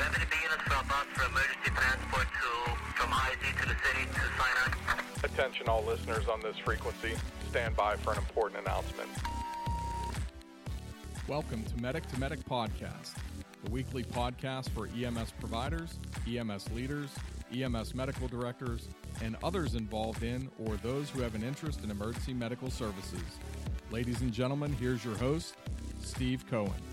151. Revenue units for a for emergency transport to from IZ to the city to Sinai. Attention all listeners on this frequency. Stand by for an important announcement. Welcome to Medic to Medic Podcast, the weekly podcast for EMS providers, EMS leaders, EMS medical directors, and others involved in or those who have an interest in emergency medical services. Ladies and gentlemen, here's your host, Steve Cohen.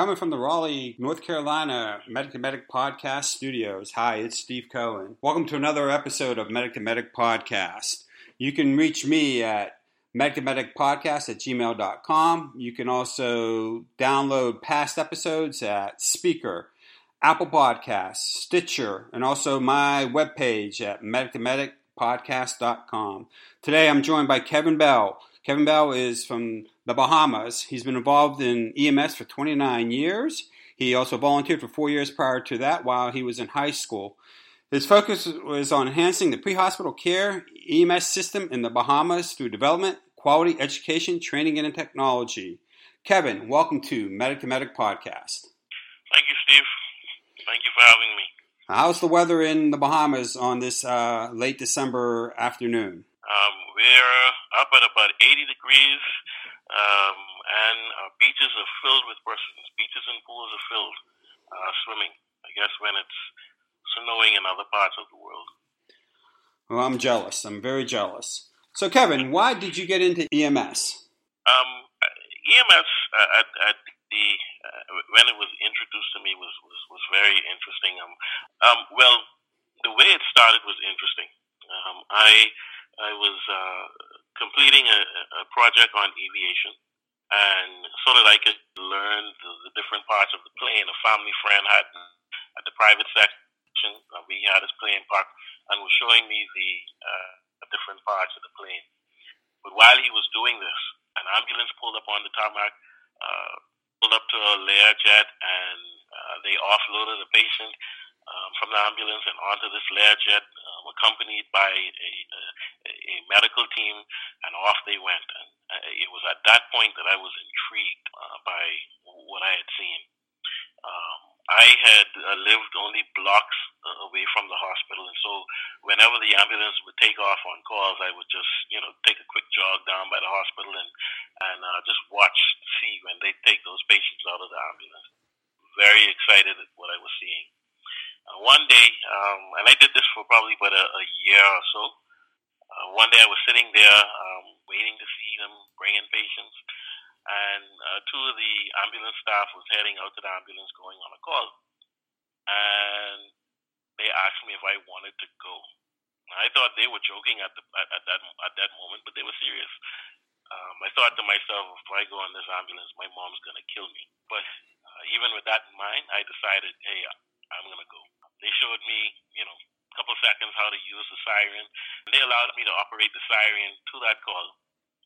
Coming from the Raleigh, North Carolina Medic to Medic Podcast Studios. Hi, it's Steve Cohen. Welcome to another episode of Medic to Medic Podcast. You can reach me at medic at gmail.com. You can also download past episodes at Spreaker, Apple Podcasts, Stitcher, and also my webpage at medic. Today I'm joined by Kevin Bell. Kevin Bell is from the Bahamas. He's been involved in EMS for 29 years. He also volunteered for four years prior to that while he was in high school. His focus was on enhancing the pre hospital care EMS system in the Bahamas through development, quality education, training, and technology. Kevin, welcome to Medic to Medic Podcast. Thank you, Steve. Thank you for having me. How's the weather in the Bahamas on this uh, late December afternoon? Um, we're up at about 80 degrees, um, and our beaches are filled with persons. Beaches and pools are filled uh, swimming. I guess when it's snowing in other parts of the world. Well, I'm jealous. I'm very jealous. So, Kevin, why did you get into EMS? Um, EMS uh, at, at the uh, when it was introduced to me was was, was very interesting. Um, um, well, the way it started was interesting. Um, I I was uh, completing a, a project on aviation, and so that I could learn the, the different parts of the plane. A family friend had at the private section. Uh, we had his plane parked and was showing me the uh, different parts of the plane. But while he was doing this, an ambulance pulled up on the tarmac, uh, pulled up to a Learjet, and uh, they offloaded the patient um, from the ambulance and onto this Learjet, um, accompanied by a, a, a medical team, and off they went. And uh, it was at that point that I was intrigued uh, by what I had seen. Um, I had uh, lived only blocks uh, away from the hospital, and so whenever the ambulance would take off on calls, I would just, you know, take a quick jog down by the hospital and and uh, just watch, see when they take those patients out of the ambulance. Very excited at what I was seeing. Uh, one day, um, and I did this for probably about a, a year or so. Uh, one day I was sitting there um, waiting to see them bring in patients and uh, two of the ambulance staff was heading out to the ambulance going on a call, and they asked me if I wanted to go. I thought they were joking at the at, at that at that moment, but they were serious. Um, I thought to myself, if I go on this ambulance, my mom's gonna kill me. But uh, even with that in mind, I decided, hey, I'm gonna go. They showed me, you know, a couple seconds how to use the siren. They allowed me to operate the siren to that call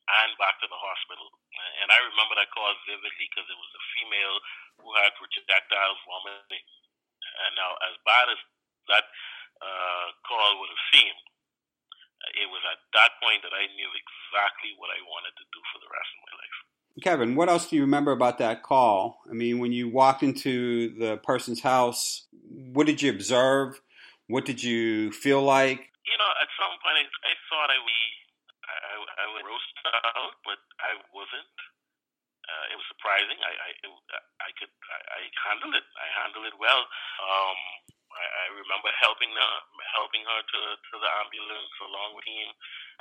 and back to the hospital. And I remember that call vividly because it was a female who had projectile vomiting. And now, as bad as that uh, call would have seemed, it was at that point that I knew exactly what I wanted to do for the rest of my life. Kevin, what else do you remember about that call? I mean, when you walked into the person's house, what did you observe? What did you feel like? You know, at some point I, I thought I would, I, I would roast out, but I wasn't. Uh, it was surprising. I I, it, I could I, I handled it. I handled it well. Um, I, I remember helping her, helping her to to the ambulance along with him,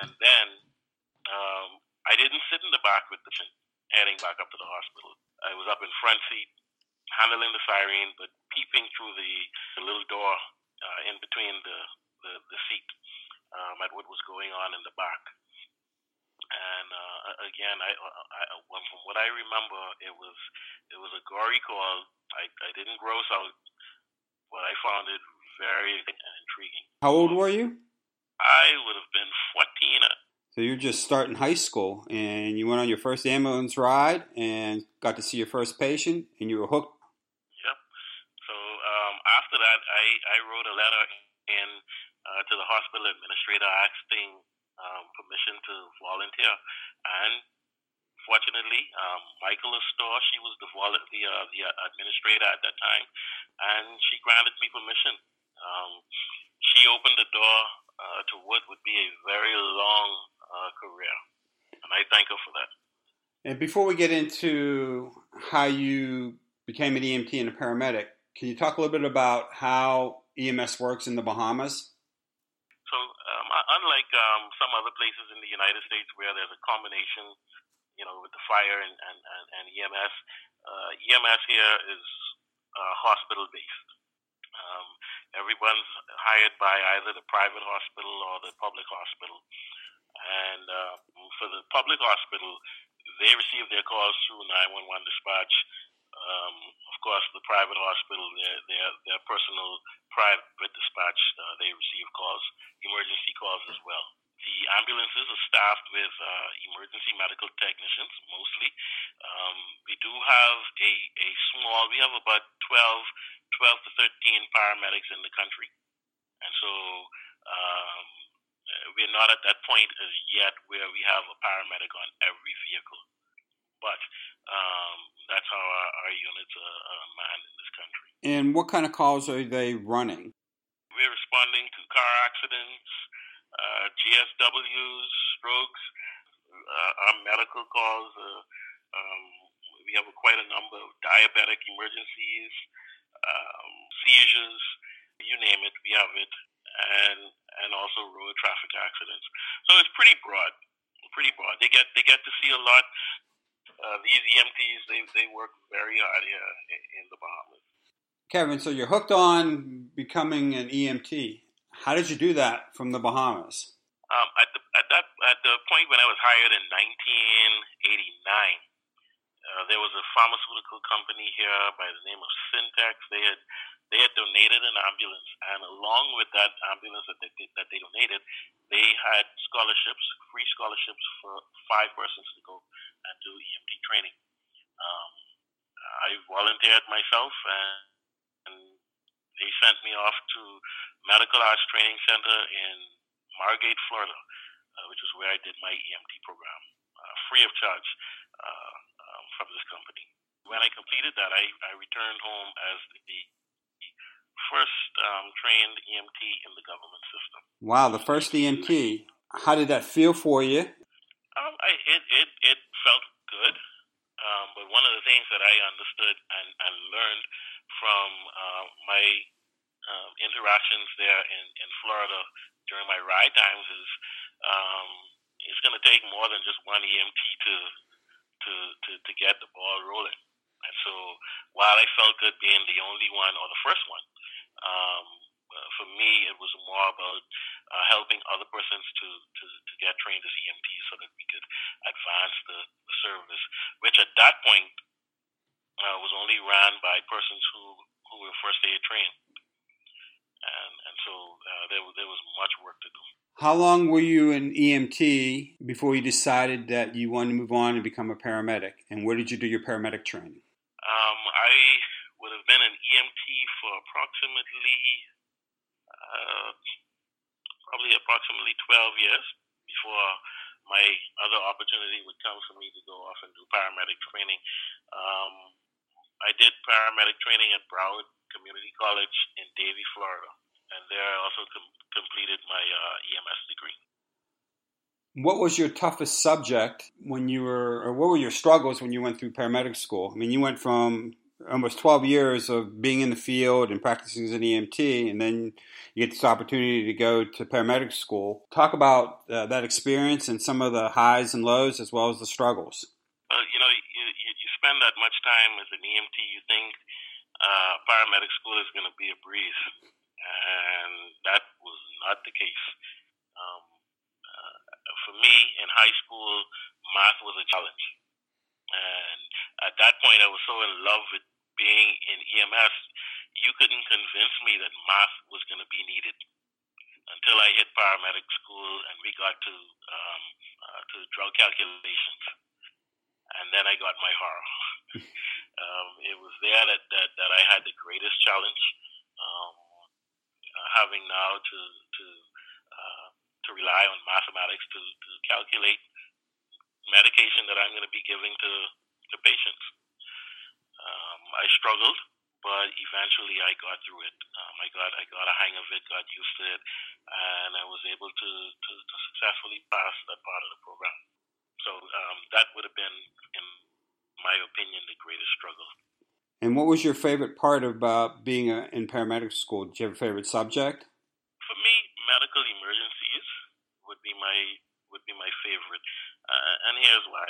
and then um, I didn't sit in the back with the patient heading back up to the hospital. I was up in front seat, handling the siren, but peeping through the, the little door uh, in between the the, the seat um, at what was going on in the back. And uh, again, I, I, from what I remember, it was it was a gory call. I, I didn't gross out, but I found it very intriguing. How old were you? I would have been 14. So you're just starting high school, and you went on your first ambulance ride and got to see your first patient, and you were hooked. Yep. So um, after that, I, I wrote a letter in uh, to the hospital administrator asking um, permission to volunteer, and fortunately, um, Michael Astor, she was the vol- the uh, the administrator at that time, and she granted me permission. Um, she opened the door uh, to what would be a very long uh, career, and I thank her for that. And before we get into how you became an EMT and a paramedic, can you talk a little bit about how EMS works in the Bahamas? So, um, unlike um, some other places in the United States where there's a combination, you know, with the fire and, and, and, and EMS, uh, EMS here is uh, hospital based. Um, everyone's hired by either the private hospital or the public hospital. And uh, for the public hospital, they receive their calls through 911 dispatch. Um, of course, the private hospital, their their, their personal private dispatch, uh, they receive calls, emergency calls as well. The ambulances are staffed with uh, emergency medical technicians mostly. Um, we do have a, a small, we have about 12, 12 to 13 paramedics in the country. And so um, we're not at that point as yet where we have a paramedic on every vehicle. But um, that's how our, our units are, are manned in this country. And what kind of calls are they running? We're responding to car accidents, uh, GSWs, strokes, uh, our medical calls. Uh, um, we have a, quite a number of diabetic emergencies, um, seizures, you name it, we have it and and also road traffic accidents. So it's pretty broad, pretty broad. They get they get to see a lot. Uh, these EMTs they they work very hard here in the Bahamas. Kevin, so you're hooked on becoming an EMT. How did you do that from the Bahamas? Um, at the at that at the point when I was hired in 1989, uh, there was a pharmaceutical company here by the name of Syntex. They had they had donated an ambulance, and along with that ambulance that they, that they donated, they had scholarships, free scholarships for five persons to go and do EMT training. Um, I volunteered myself, and, and they sent me off to Medical Arts Training Center in Margate, Florida, uh, which is where I did my EMT program, uh, free of charge uh, um, from this company. When I completed that, I, I returned home as the first um, trained EMT in the government system. Wow, the first EMT. How did that feel for you? Um, I, it, it, it felt good. Um, but one of the things that I understood and, and learned from uh, my um, interactions there in, in Florida during my ride times is um, it's going to take more than just one EMT to, to, to, to get the ball rolling. And so while I felt good being the only one or the first one, um, uh, for me, it was more about uh, helping other persons to, to, to get trained as EMTs so that we could advance the, the service, which at that point uh, was only ran by persons who, who were first aid trained. And, and so uh, there, there was much work to do. How long were you an EMT before you decided that you wanted to move on and become a paramedic? And where did you do your paramedic training? Um, I would have been an EMT for approximately, uh, probably approximately 12 years before my other opportunity would come for me to go off and do paramedic training. Um, I did paramedic training at Broward Community College in Davie, Florida and there I also com- completed my uh, EMS degree. What was your toughest subject when you were, or what were your struggles when you went through paramedic school? I mean, you went from almost 12 years of being in the field and practicing as an EMT, and then you get this opportunity to go to paramedic school. Talk about uh, that experience and some of the highs and lows as well as the struggles. Uh, you know, you, you, spend that much time as an EMT, you think uh, paramedic school is going to be a breeze and that was not the case. Um, uh, for me, in high school, math was a challenge, and at that point, I was so in love with being in EMS, you couldn't convince me that math was going to be needed until I hit paramedic school and we got to um, uh, to drug calculations, and then I got my horror. um, it was there that, that that I had the greatest challenge. Um, uh, having now to to uh, to rely on mathematics to, to calculate medication that I'm going to be giving to to patients. I struggled, but eventually I got through it. Um, I got I got a hang of it, got used to it, and I was able to to, to successfully pass that part of the program. So um, that would have been, in my opinion, the greatest struggle. And what was your favorite part about being a, in paramedic school? Did you have a favorite subject? For me, medical emergencies would be my would be my favorite, uh, and here's why.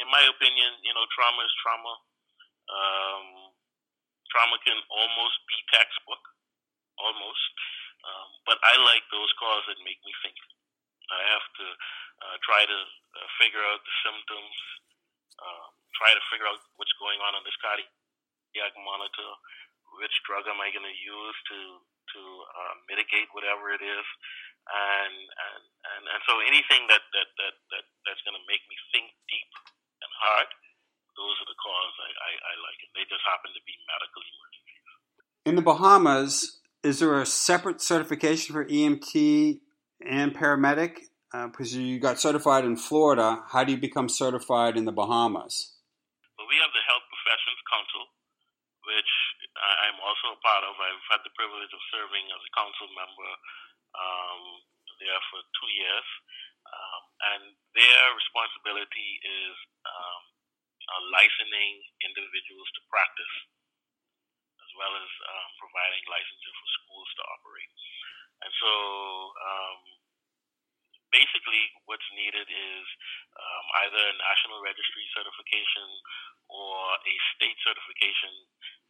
In my opinion, you know, trauma is trauma. Um, trauma can almost be textbook, almost. Um, but I like those calls that make me think. I have to uh, try to uh, figure out the symptoms, um, try to figure out what's going on on this cardiac monitor, which drug am I going to use to to uh, mitigate whatever it is, and and and, and so anything that that that, that that's going to make me think deep and hard, those are the calls I, I, I like, and they just happen to be medical emergencies. In the Bahamas, is there a separate certification for EMT and paramedic? Uh, because you got certified in Florida, how do you become certified in the Bahamas? Well, we have the Health Professions Council, which I'm also a part of. I've had the privilege of serving as a council member um, there for two years. Um, and their responsibility is um, uh, licensing individuals to practice, as well as um, providing licensure for schools to operate. And so, um, basically what's needed is um, either a national registry certification or a state certification,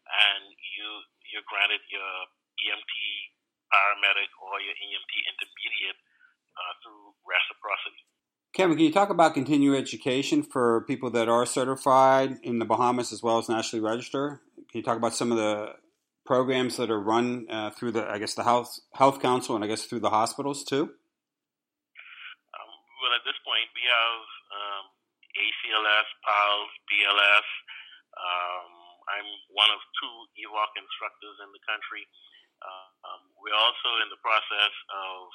and you you're granted your EMT paramedic or your EMT intermediate uh, through reciprocity. Kevin, can you talk about continuing education for people that are certified in the Bahamas as well as nationally registered? Can you talk about some of the programs that are run uh, through the, I guess, the health health council and I guess through the hospitals too? well, at this point, we have um, ACLS, PALS, BLS. Um, I'm one of two EVOC instructors in the country. Uh, um, we're also in the process of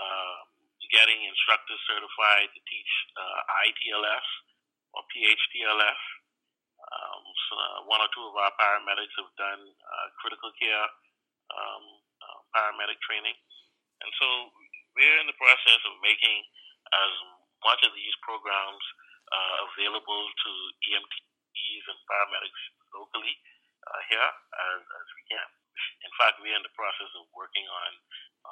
uh, getting instructors certified to teach uh, ITLS or PHTLS. Um, so uh, one or two of our paramedics have done uh, critical care um, uh, paramedic training. And so we're in the process of making as much of these programs uh, available to EMTs and paramedics locally uh, here as, as we can. In fact, we're in the process of working on,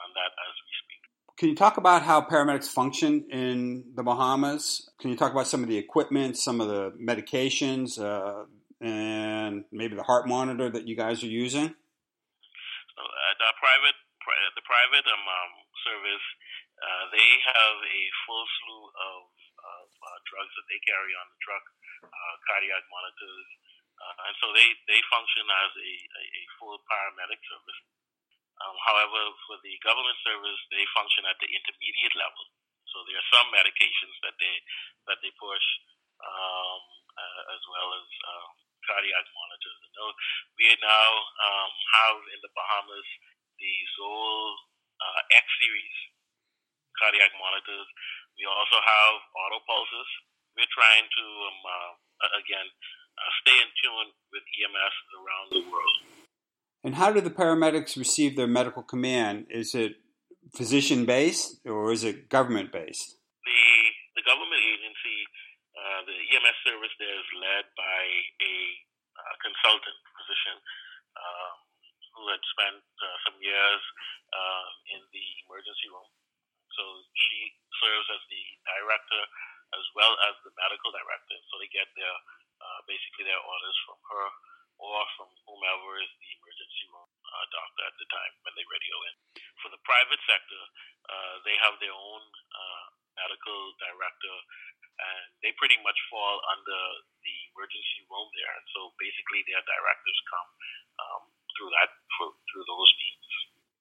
on that as we speak. Can you talk about how paramedics function in the Bahamas? Can you talk about some of the equipment, some of the medications, uh, and maybe the heart monitor that you guys are using? Uh, the private, the private um, um, service uh, they have a full slew of, of uh, drugs that they carry on the truck, uh, cardiac monitors, uh, and so they, they function as a, a full paramedic service. Um, however, for the government service, they function at the intermediate level. So there are some medications that they that they push, um, uh, as well as uh, cardiac monitors. And we now um, have in the Bahamas the Zoll uh, X series cardiac monitors. We also have auto pulses. We're trying to um, uh, again uh, stay in tune with EMS around the world. And how do the paramedics receive their medical command? Is it physician based or is it government based? The the government agency, uh, the EMS service there is led by a uh, consultant physician um, who had spent uh, some years um, in the emergency room. So she serves as the director as well as the medical director. So they get their uh, basically their orders from her or from whomever is the emergency room uh, doctor at the time when they radio in. For the private sector, uh, they have their own uh, medical director, and they pretty much fall under the emergency room there. And so basically, their directives come um, through that for, through those means.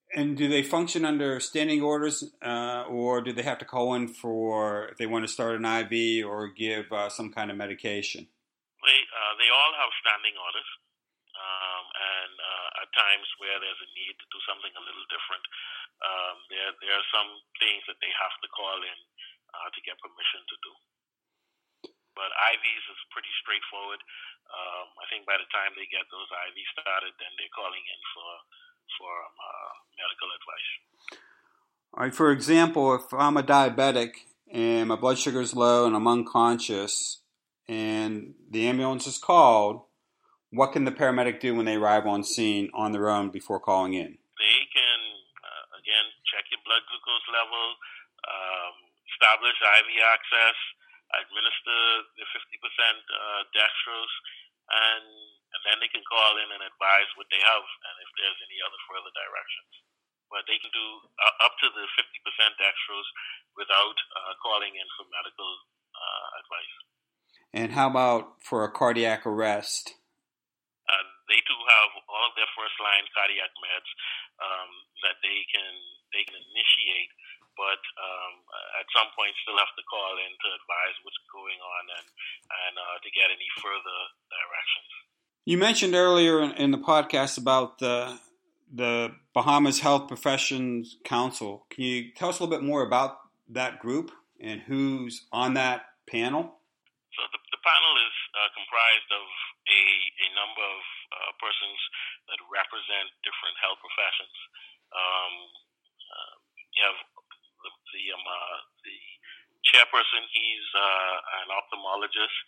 And do they function under standing orders, uh, or do they have to call in for if they want to start an IV or give uh, some kind of medication? They uh, they all have standing orders um, and uh, at times where there's a need to do something a little different, um, there are some things that they have to call in uh, to get permission to do. But IVs is pretty straightforward. Um, I think by the time they get those IVs started, then they're calling in for for um, uh, medical advice. All right. For example, if I'm a diabetic and my blood sugar is low and I'm unconscious, and the ambulance is called, what can the paramedic do when they arrive on scene on their own before calling in? They can, uh, again, check your blood glucose level, um, establish IV access, administer the 50% uh, dextrose, and, and then they can call in and advise what they have and if there's any other further directions. But they can do uh, up to the 50% dextrose without uh, calling in for medical uh, advice. And how about for a cardiac arrest? Uh, they do have all of their first line cardiac meds um, that they can they can initiate, but um, at some point still have to call in to advise what's going on and and uh, to get any further directions. You mentioned earlier in, in the podcast about the the Bahamas Health Professions Council. Can you tell us a little bit more about that group and who's on that panel? So the, the panel is uh, comprised of a, a number of uh, persons that represent different health professions. Um, uh, you have the the, um, uh, the chairperson. He's uh, an ophthalmologist.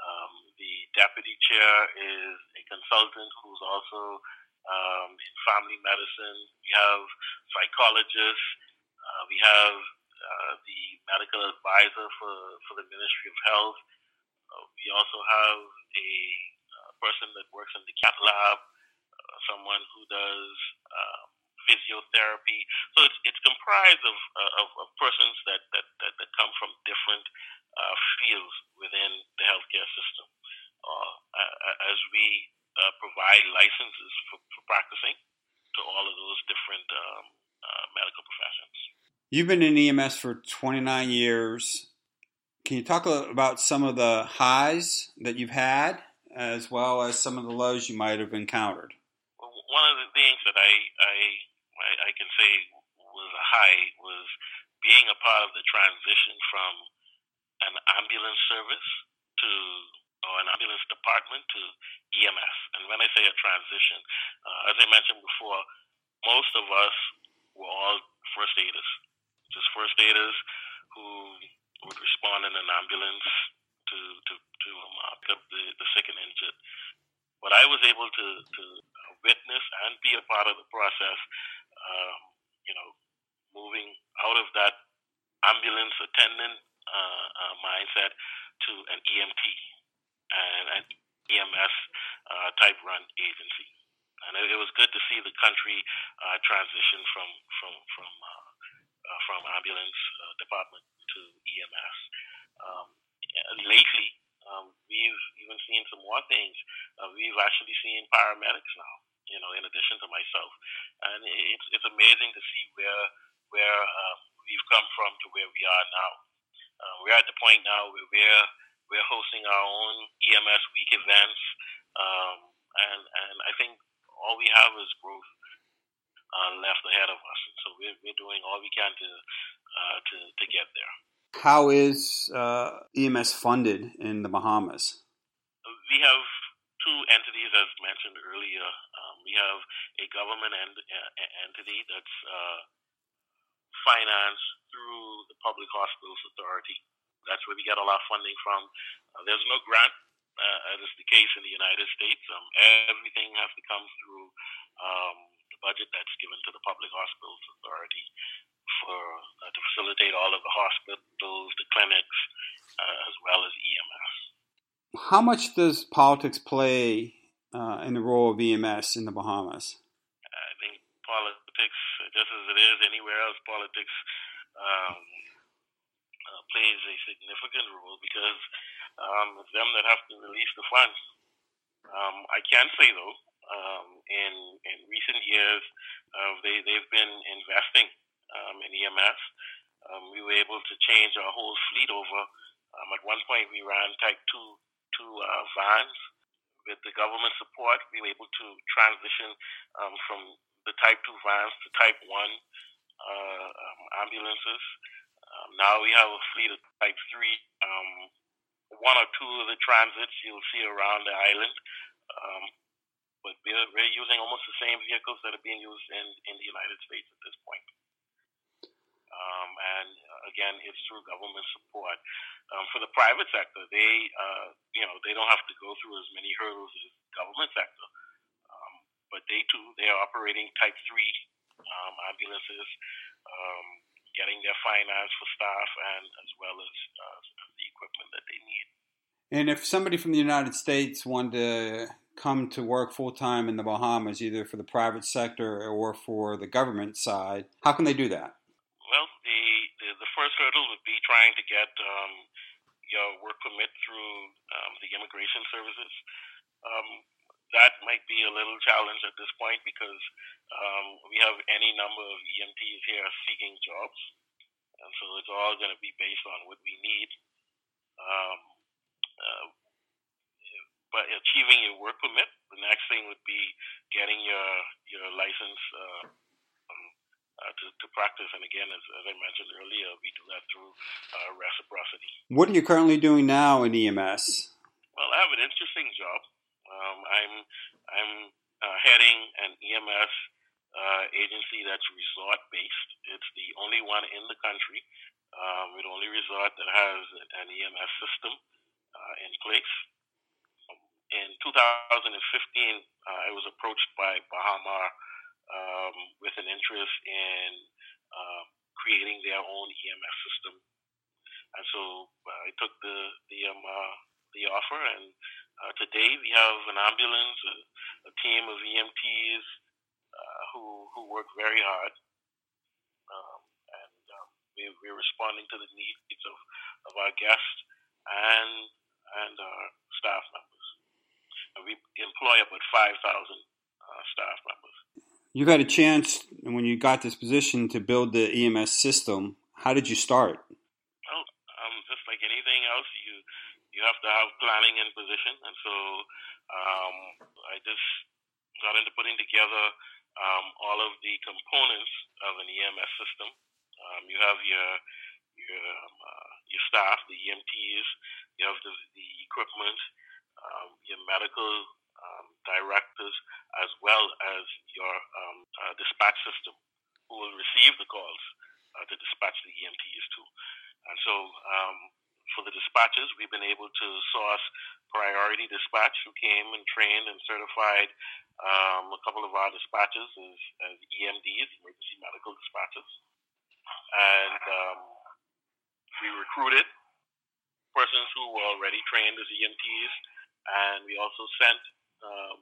Um, the deputy chair is a consultant who's also um, in family medicine. We have psychologists. Uh, we have uh, the medical advisor for, for the Ministry of Health. Uh, we also have a uh, person that works in the cath lab, uh, someone who does um, physiotherapy. So it's, it's comprised of, uh, of, of persons that, that, that, that, come from different uh, fields within the healthcare system. Uh, as we provide licenses for, for, practicing to all of those different um, medical professions. You've been in EMS for 29 years. Can you talk about some of the highs that you've had, as well as some of the lows you might have encountered? One of the things that I, I I can say was a high was being a part of the transition from an ambulance service to or an ambulance department to EMS. And when I say a transition, uh, as I mentioned before, most of us were all first aiders, just first aiders who would respond in an ambulance to to to um, pick up the, the sick and injured. But I was able to to witness and be a part of the process. Um, you know, moving out of that ambulance attendant uh, uh, mindset to an EMT and an EMS uh, type run agency. And it, it was good to see the country uh, transition from from from uh, uh, from ambulance department to EMS. Um, lately, um, we've even seen some more things. We've actually seen paramedics now you know, in addition to myself. And it's it's amazing to see where where um, we've come from to where we are now. Uh, we're at the point now where we're we're hosting our own EMS week events, um, and and I think all we have is growth uh, left ahead of us. So we're we're doing all we can to uh, to to get there. How is uh, EMS funded in the Bahamas? We have two entities, as mentioned earlier. Um, we have a government and entity that's uh, financed through the Public Hospitals Authority. That's where we get a lot of funding from. Uh, there's no grant, uh, as is the case in the United States. Um, everything has to come through um, the budget that's given to the Public Hospitals Authority for uh, to facilitate all of the hospitals, the clinics, uh, as well as EMS. How much does politics play uh, in the role of EMS in the Bahamas? I think politics, just as it is anywhere else, politics um, uh, plays a significant role because um, it's them that have to release the funds. Um, I can say though, um, in in recent years, uh, they they've been investing um, in EMS. Um, we were able to change our whole fleet over. At one point, we ran Type two two uh, vans. With the government support, we were able to transition um, from the Type 2 vans to Type 1 uh, um, ambulances. Um, now we have a fleet of Type 3. Um, one or two of the transits you'll see around the island. Um, but we're, we're using almost the same vehicles that are being used in, in the United States at this point. Um, and uh, again, it's through government support. Um, for the private sector, they uh, they don't have to go through as many hurdles as the government sector, um, but they too they are operating Type Three um, ambulances, um, getting their finance for staff and as well as uh, the equipment that they need. And if somebody from the United States wanted to come to work full time in the Bahamas, either for the private sector or for the government side, how can they do that? Well, the, the, the first hurdle would be trying to get um, your work permit through immigration services. Um, that might be a little challenge at this point because um, we have any number of EMTs here seeking jobs, and so it's all going to be based on what we need. Um, uh, but achieving your work permit, the next thing would be getting your your license. Uh, uh, to, to practice. And again, as, as, I mentioned earlier, we do that through uh, reciprocity. What are you currently doing now in EMS? Well, I have an interesting job. Um, I'm I'm uh, heading an EMS uh, agency that's resort based. It's the only one in the country, um, the only resort that has an EMS system uh, in place. In 2015, uh, I was approached by Baha um, with an interest in uh, creating their own EMS system. And so uh, I took the the um, uh, the offer, and uh, today we have an ambulance, a, a team of EMTs uh, who who work very hard, um, and um, we, we're responding to the needs of, of our guests and and our staff members. And we employ about five thousand uh, staff members you got a chance when you got this position to build the EMS system. How did you start? Just like anything else, you you have to have planning and position, and so um, I just got into putting together um, all of the components of an EMS system. Um, you have your your um, uh, your staff, the EMTs. You have the, the equipment, um, your medical um, directors as well as your uh, dispatch system who will receive the calls uh, to dispatch the EMTs to. And so um, for the dispatches, we've been able to source priority dispatch who came and trained and certified um, a couple of our dispatches as, as EMDs, emergency medical dispatches. And um, we recruited persons who were already trained as EMTs, and we also sent um,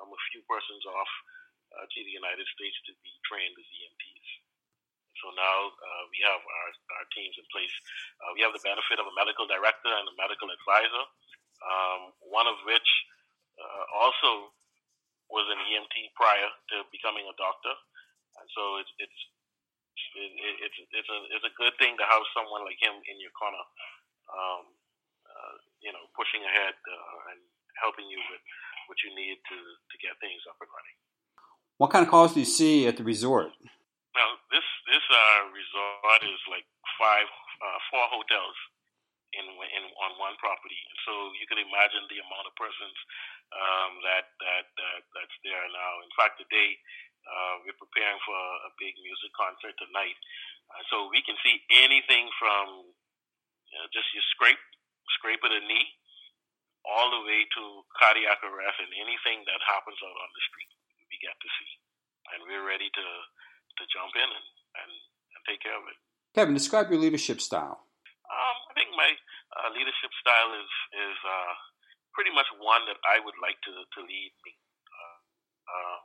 um, a few persons off uh, to the United States to be trained as EMTs. So now uh, we have our, our teams in place. Uh, we have the benefit of a medical director and a medical advisor, um, one of which uh, also was an EMT prior to becoming a doctor, and so it's it's it, it's it's a it's a good thing to have someone like him in your corner, um, uh, you know, pushing ahead uh, and helping you with what you need to to get things up and running. What kind of calls do you see at the resort? Now this this uh, resort is like five uh, four hotels in in on one property, so you can imagine the amount of persons um, that that that that's there now. In fact, today uh, we're preparing for a big music concert tonight, uh, so we can see anything from you know, just your scrape scrape of the knee all the way to cardiac arrest and anything that happens out on the street we get to see, and we're ready to to jump in and, and, and take care of it. Kevin, describe your leadership style. Um, I think my uh, leadership style is is uh, pretty much one that I would like to to lead me. Uh, um,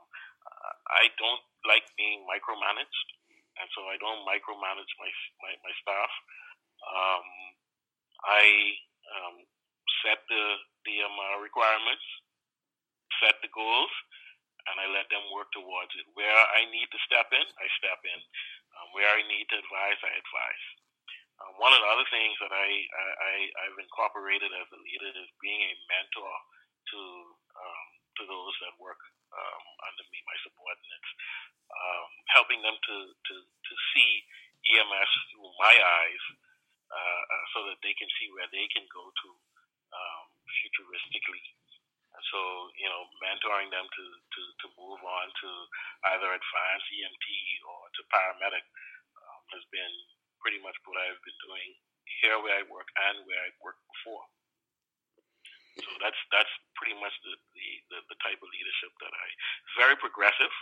I don't like being micromanaged, and so I don't micromanage my my, my staff. Um, I um, set the the um, uh, requirements, set the goals, and I let them work towards it. Where I need to step in, I step in. Um, where I need to advise, I advise. Um, one of the other things that I, I, I've incorporated as a leader is being a mentor to um, to those that work um, under me, my subordinates, um, helping them to, to, to see EMS through my eyes uh, uh, so that they can see where they can go to um, futuristically so, you know, mentoring them to, to, to move on to either advanced EMT or to paramedic um, has been pretty much what I've been doing here where I work and where I worked before. So that's that's pretty much the, the, the, type of leadership that I very progressive.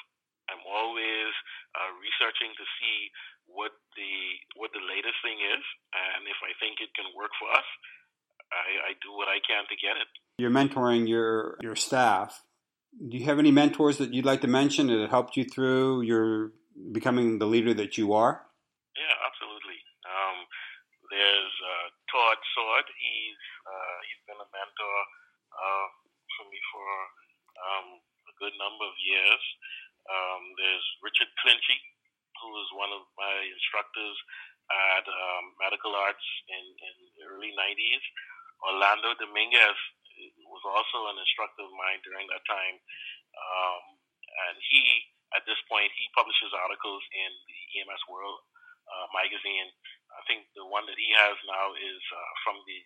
I'm always uh, researching to see what the what the latest thing is, and if I think it can work for us, I, I do what I can to get it. You're mentoring your your staff. Do you have any mentors that you'd like to mention that helped you through your becoming the leader that you are? Yeah, absolutely. Um, there's uh, Todd Sword. He's uh, he's been a mentor uh, for me for um, a good number of years. Um, there's Richard Clinchy, who is one of my instructors at um, Medical Arts in, in the early 90s. Orlando Dominguez was also an instructor of mine during that time. Um, and he, at this point, he publishes articles in the EMS World uh, magazine. I think the one that he has now is uh, from the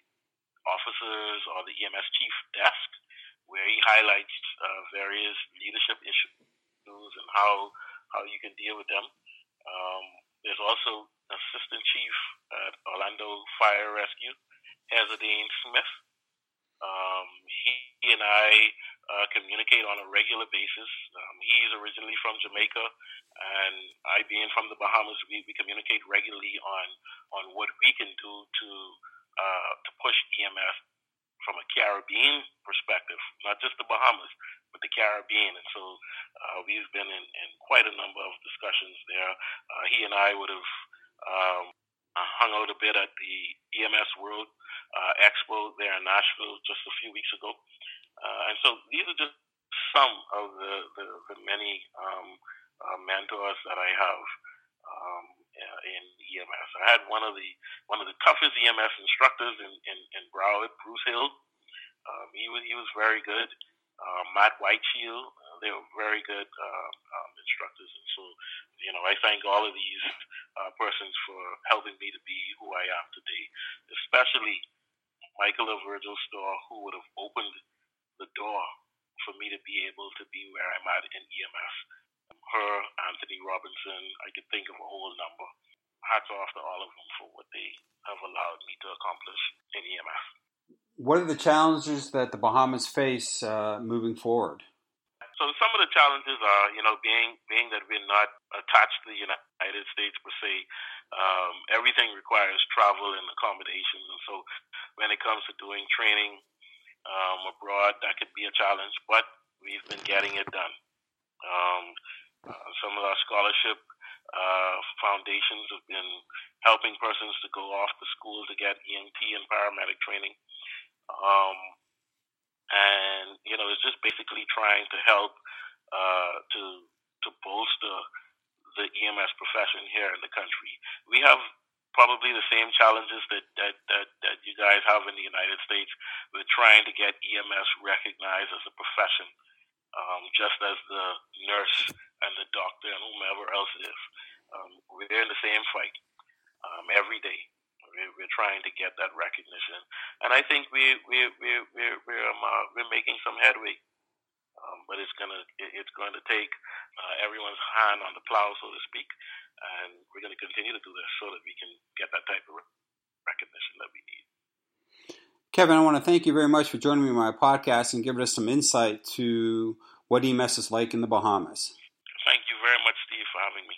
officers or the EMS chief desk, where he highlights uh, various leadership issues and how how you can deal with them. Um, there's also assistant chief at Orlando Fire Rescue, Hezadine Smith. Um, he, he, and I uh, communicate on a regular basis. Um, he's originally from Jamaica, and I, being from the Bahamas, we, we communicate regularly on on what we can do to uh, to push EMS from a Caribbean perspective, not just the Bahamas, but the Caribbean. And so uh, we've been in, in quite a number of discussions there. Uh, he and I would have um, hung out a bit at the EMS World uh, Expo there in Nashville just a few weeks ago. Uh, and so these are just some of the, the, the many um, uh, mentors that I have um, in EMS. I had one of the one of the toughest EMS instructors in, in, in Broward, Bruce Hill. Um, he was he was very good. Uh, Matt Whiteshield, uh, they were very good uh, um, instructors, and so you know I thank all of these uh, persons for helping me to be who I am today, especially Michael of Virgil Store, who would have opened the door for me to be able to be where I'm at in EMS. Her, Anthony Robinson, I could think of a whole number. Hats off to all of them for what they have allowed me to accomplish in EMS. What are the challenges that the Bahamas face uh, moving forward? So some of the challenges are, you know, being being that we're not attached to the United States per se, um, everything requires travel and accommodations, and so when it comes to doing training um, abroad, that could be a challenge. But we've been getting it done. Um, uh, some of our scholarship uh, foundations have been helping persons to go off to school to get EMT and paramedic training. Um, and you know, it's just basically trying to help uh, to to bolster the EMS profession here in the country. We have probably the same challenges that, that, that, that you guys have in the United States. We're trying to get EMS recognized as a profession, um, just as the nurse and the doctor and whomever else is. Um, we're in the same fight um, every day. We're, trying to get that recognition, and I think we we we we're we're, um, uh, we're making some headway. Um, but it's gonna it's going to take uh, everyone's hand on the plow, so to speak, and we're going to continue to do this so that we can get that type of recognition that we need. Kevin, I want to thank you very much for joining me on my podcast and giving us some insight to what EMS is like in the Bahamas. Thank you very much, Steve, for having me.